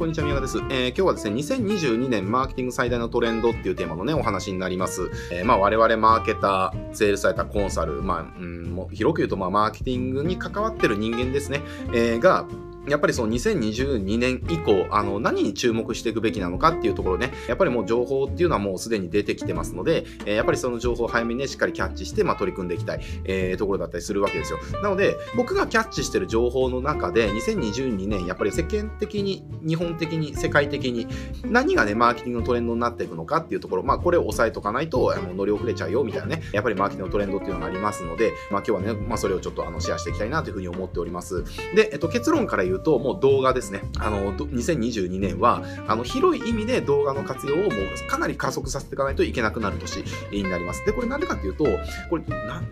こんにちは、宮川です。えー、今日はですね、2022年マーケティング最大のトレンドっていうテーマのね、お話になります。えー、まあ、我々マーケター、セールスサイター、コンサル、まあ、うん、もう広く言うと、まあ、マーケティングに関わってる人間ですね、えー、が、やっぱりその2022年以降、あの、何に注目していくべきなのかっていうところね、やっぱりもう情報っていうのはもうすでに出てきてますので、えー、やっぱりその情報を早めにね、しっかりキャッチして、まあ、取り組んでいきたい、えー、ところだったりするわけですよ。なので、僕がキャッチしてる情報の中で、2022年、やっぱり世間的に、日本的に、世界的に、何がね、マーケティングのトレンドになっていくのかっていうところ、まあ、これを押さえとかないと、あの乗り遅れちゃうよ、みたいなね、やっぱりマーケティングのトレンドっていうのがありますので、まあ、今日はね、まあ、それをちょっとあのシェアしていきたいなというふうに思っております。で、えっと、結論から言うと、もう動画ですね。あの、2022年は、あの、広い意味で動画の活用をもうかなり加速させていかないといけなくなる年になります。で、これなんでかっていうと、これ、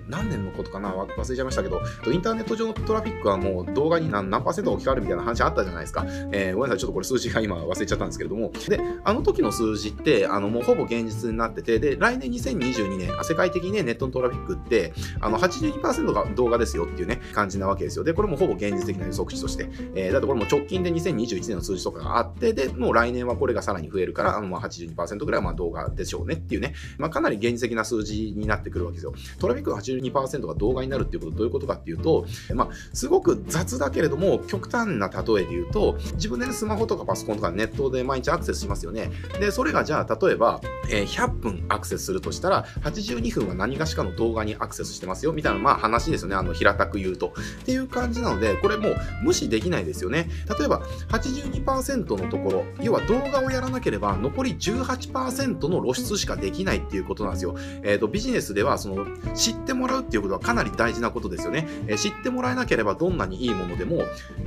何年のことかな？忘れちゃいましたけど、インターネット上のトラフィックはもう動画に何何パーセント置き換わるみたいな話あったじゃないですか。えー、ごめんなさい、ちょっとこれ数字が今忘れちゃったんですけれども、で、あの時の数字って、あの、もうほぼ現実になってて、で、来年2022年、世界的にね、ネットのトラフィックって、あの、82%が動画ですよっていうね、感じなわけですよ。で、これもほぼ現実的な予測値として、えー、だってこれも直近で2021年の数字とかがあって、で、もう来年はこれがさらに増えるから、あのまあ82%ぐらいはまあ動画でしょうねっていうね、まあ、かなり現実的な数字になってくるわけですよ。トラフィックの82%が動画になるっていうことはどういうことかっていうと、まあ、すごく雑だけれども、極端な例えで言うと、自分で、ね、スマホとかパソコンとかネットで毎日アクセスしますよね。で、それがじゃあ、例えば、えー、100分アクセスするとしたら、82分は何がしかの動画にアクセスしてますよ、みたいな、まあ話ですよね。あの、平たく言うと。っていう感じなので、これもう無視できないないですよね。例えば、82%のところ、要は動画をやらなければ残り18%の露出しかできないっていうことなんですよ。えっ、ー、と、ビジネスではその知ってもらうっていうことはかなり大事なことですよね。えー、知ってもらえなければどんなにいいものでも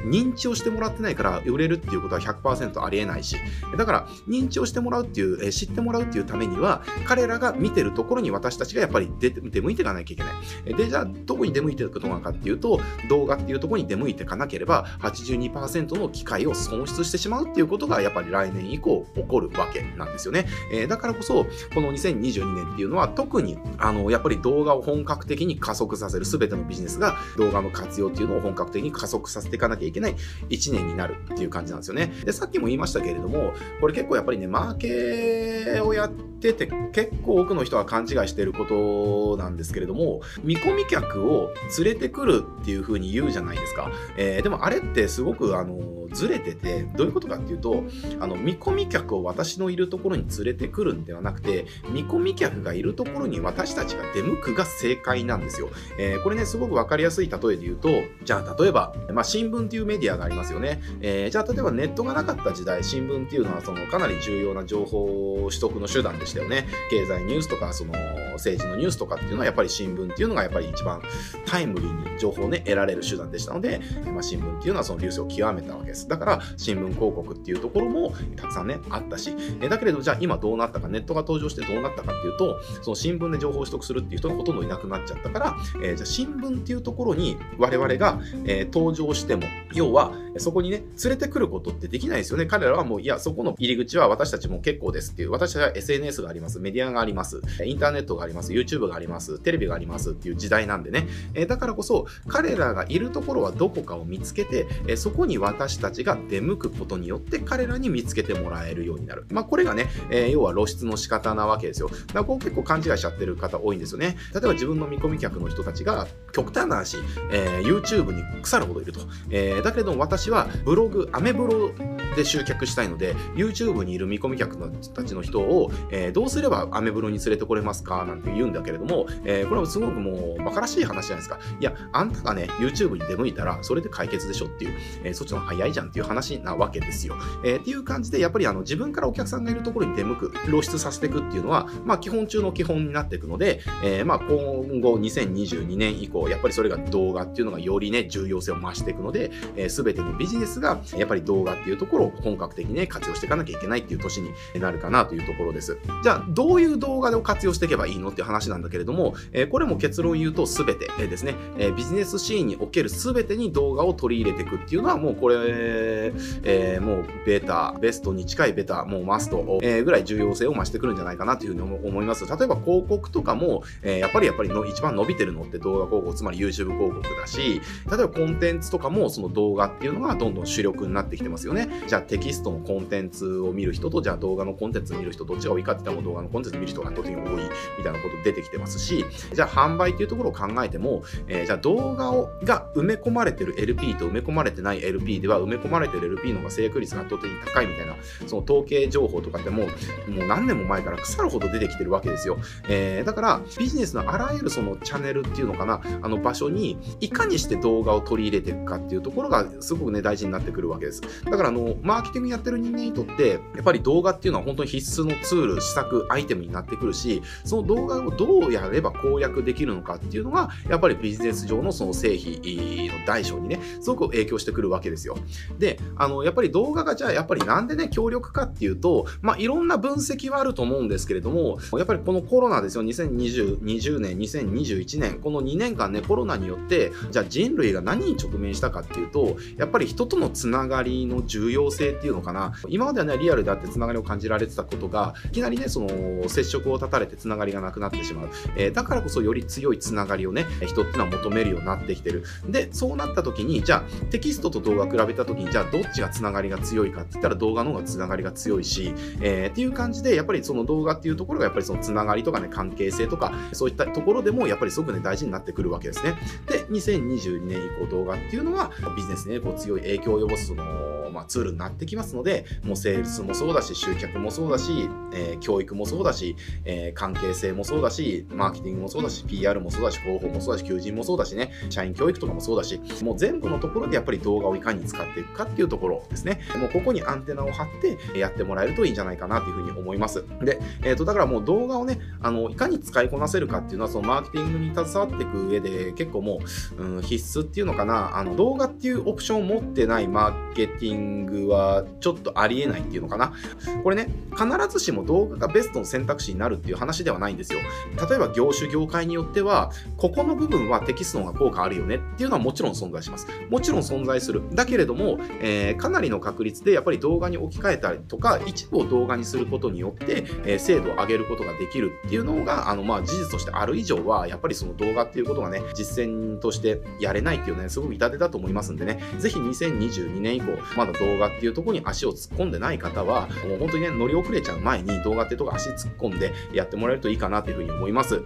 認知をしてもらってないから売れるっていうことは100%ありえないし、だから認知をしてもらうっていう、えー、知ってもらうっていうためには彼らが見てるところに私たちがやっぱり出出向いていかなきゃいけない。で、じゃあどこに出向いていくのかっていうと動画っていうところに出向いていかなければ82%の機会を損失してしまうっていうことがやっぱり来年以降起こるわけなんですよね。えー、だからこそ、この2022年っていうのは特に、あの、やっぱり動画を本格的に加速させる、すべてのビジネスが動画の活用っていうのを本格的に加速させていかなきゃいけない1年になるっていう感じなんですよね。で、さっきも言いましたけれども、これ結構やっぱりね、マーケをやってて結構多くの人が勘違いしてることなんですけれども、見込み客を連れてくるっていう風に言うじゃないですか。えー、でもあれってすごくあの、ずれてて、どういうことかっていうと、あの、見込み客を私のいるところに連れてくるんではなくて、見込み客がいるところに私たちが出向くが正解なんですよ。えー、これね、すごくわかりやすい例えで言うと、じゃあ例えば、まあ、新聞っていうメディアがありますよね。えー、じゃあ例えばネットがなかった時代、新聞っていうのはそのかなり重要な情報取得の手段でしたよね。経済ニュースとか、その政治のニュースとかっていうのはやっぱり新聞っていうのがやっぱり一番タイムリーに情報をね、得られる手段でしたので、まあ、新聞っていうのはその流星を極めたわけです。だから、新聞広告っていうところもたくさんね、あったし、えだけれど、じゃあ今どうなったか、ネットが登場してどうなったかっていうと、その新聞で情報を取得するっていう人がほとんどいなくなっちゃったから、えー、じゃあ新聞っていうところに我々が、えー、登場しても、要は、そこにね、連れてくることってできないですよね。彼らはもう、いや、そこの入り口は私たちも結構ですっていう、私たちは SNS があります、メディアがあります、インターネットがあります、YouTube があります、テレビがありますっていう時代なんでね。えー、だからこそ、彼らがいるところはどこかを見つけて、えそこに私たちが出向くことによって彼らに見つけてもらえるようになる。まあ、これがね、えー、要は露出の仕方なわけですよ。だからこう結構勘違いしちゃってる方多いんですよね。例えば自分の見込み客の人たちが極端な話、えー、YouTube に腐るほどいると。えー、だけれども私はブログ、アメブロで集客したいので、YouTube にいる見込み客たちの人を、えー、どうすればアメブロに連れてこれますかなんて言うんだけれども、えー、これはすごくもう馬鹿らしい話じゃないですか。いや、あんたがね、YouTube に出向いたら、それで解決でしょっていう、えー、そっちの方が早いじゃんっていう話なわけですよ。えー、っていう感じで、やっぱりあの自分からお客さんがいるところに出向く、露出させていくっていうのは、まあ基本中の基本になっていくので、えー、まあ今後2022年以降、やっぱりそれが動画っていうのがよりね、重要性を増していくので、す、えー、べ、てのビジネスがやっぱり動画っていうところを本格的にね、活用していかなきゃいけないっていう年になるかなというところです。じゃあ、どういう動画を活用していけばいいのっていう話なんだけれども、え、これも結論言うとすべてですね、え、ビジネスシーンにおけるすべてに動画を取り入れていくっていうのはもうこれ、えー、もうベータ、ベストに近いベタ、もうマスト、え、ぐらい重要性を増してくるんじゃないかなというふうに思います。例えば広告とかも、えー、やっぱりやっぱりの一番伸びてるのって動画広告、つまり YouTube 広告だし、例えばコンテンツとかもその動画っていうのがどんどん主力になってきてますよね。じゃあテキストのコンテンツを見る人と、じゃあ動画のコンテンツを見る人、どっちが多いかって言ったらも動画のコンテンツ見る人が圧倒的に多いみたいなこと出てきてますし、じゃあ販売っていうところを考えても、えー、じゃあ動画をが埋め込まれてる LP と埋め込まれてない LP では埋め込まれてる LP の方が成約率が圧倒的に高いみたいな、その統計情報とかってもう、もう何年も前から腐るほど出てきてるわけですよ。えー、だからビジネスのあらゆるそのチャンネルっていうのかな、あの場所にいかにして動画を取り入れていくかっていうところがすごくね、大事になってくるわけです。だからあの、マーケティングやってる人間にとって、やっぱり動画っていうのは本当に必須のツール、施策、アイテムになってくるし、その動画をどうやれば攻略できるのかっていうのが、やっぱりビジネス上のその成否の大小にね、すごく影響してくるわけですよ。で、あの、やっぱり動画がじゃあやっぱりなんでね、強力かっていうと、まあ、いろんな分析はあると思うんですけれども、やっぱりこのコロナですよ、2020 20年、2021年、この2年間ね、コロナによって、じゃあ人類が何に直面したかっていうと、やっぱり人とのつながりの重要性っていうのかな、今まではね、リアルであってつながりを感じられてたことが、いきなりね、その接触を断たれてつながりがなくなってしまう。えー、だからこそより強いつながりをね、人っていうのは求めるようになってきてる。で、そうなった時に、じゃあテキストと動画比べた時に、じゃあどっちがつながりが強いかって言ったら動画の方がつながりが強いし、えー、っていう感じで、やっぱりその動画っていうところがやっぱりそのつながりとかね、関係性とか、そういったところでもやっぱりすごくね、大事になってくるわけですね。で、2022年以降動画っていうのは、ビジネスにね、こう強い影響を及ぼすそのまあ、ツールになってきますので、もうセールスもそうだし、集客もそうだし、えー、教育もそうだし、えー、関係性もそうだし、マーケティングもそうだし、PR もそうだし、広報もそうだし、求人もそうだしね、社員教育とかもそうだし、もう全部のところでやっぱり動画をいかに使っていくかっていうところですね。もうここにアンテナを張ってやってもらえるといいんじゃないかなというふうに思います。で、えっ、ー、と、だからもう動画をね、あの、いかに使いこなせるかっていうのは、そのマーケティングに携わっていく上で結構もう、うん、必須っていうのかな、あの、動画っていうオプションを持ってないマーケティングははちょっとありえないっていうのかな。これね、必ずしも動画がベストの選択肢になるっていう話ではないんですよ。例えば業種業界によっては、ここの部分はテキストの方が効果あるよねっていうのはもちろん存在します。もちろん存在する。だけれども、えー、かなりの確率でやっぱり動画に置き換えたりとか、一部を動画にすることによって、えー、精度を上げることができるっていうのが、あの、まあ、事実としてある以上は、やっぱりその動画っていうことがね、実践としてやれないっていうね、すごく痛手だと思いますんでね、ぜひ2022年以降、まだ動画っていうとこに足を突っ込んでない方は、もう本当にね、乗り遅れちゃう前に動画ってとこ足突っ込んでやってもらえるといいかなというふうに思います。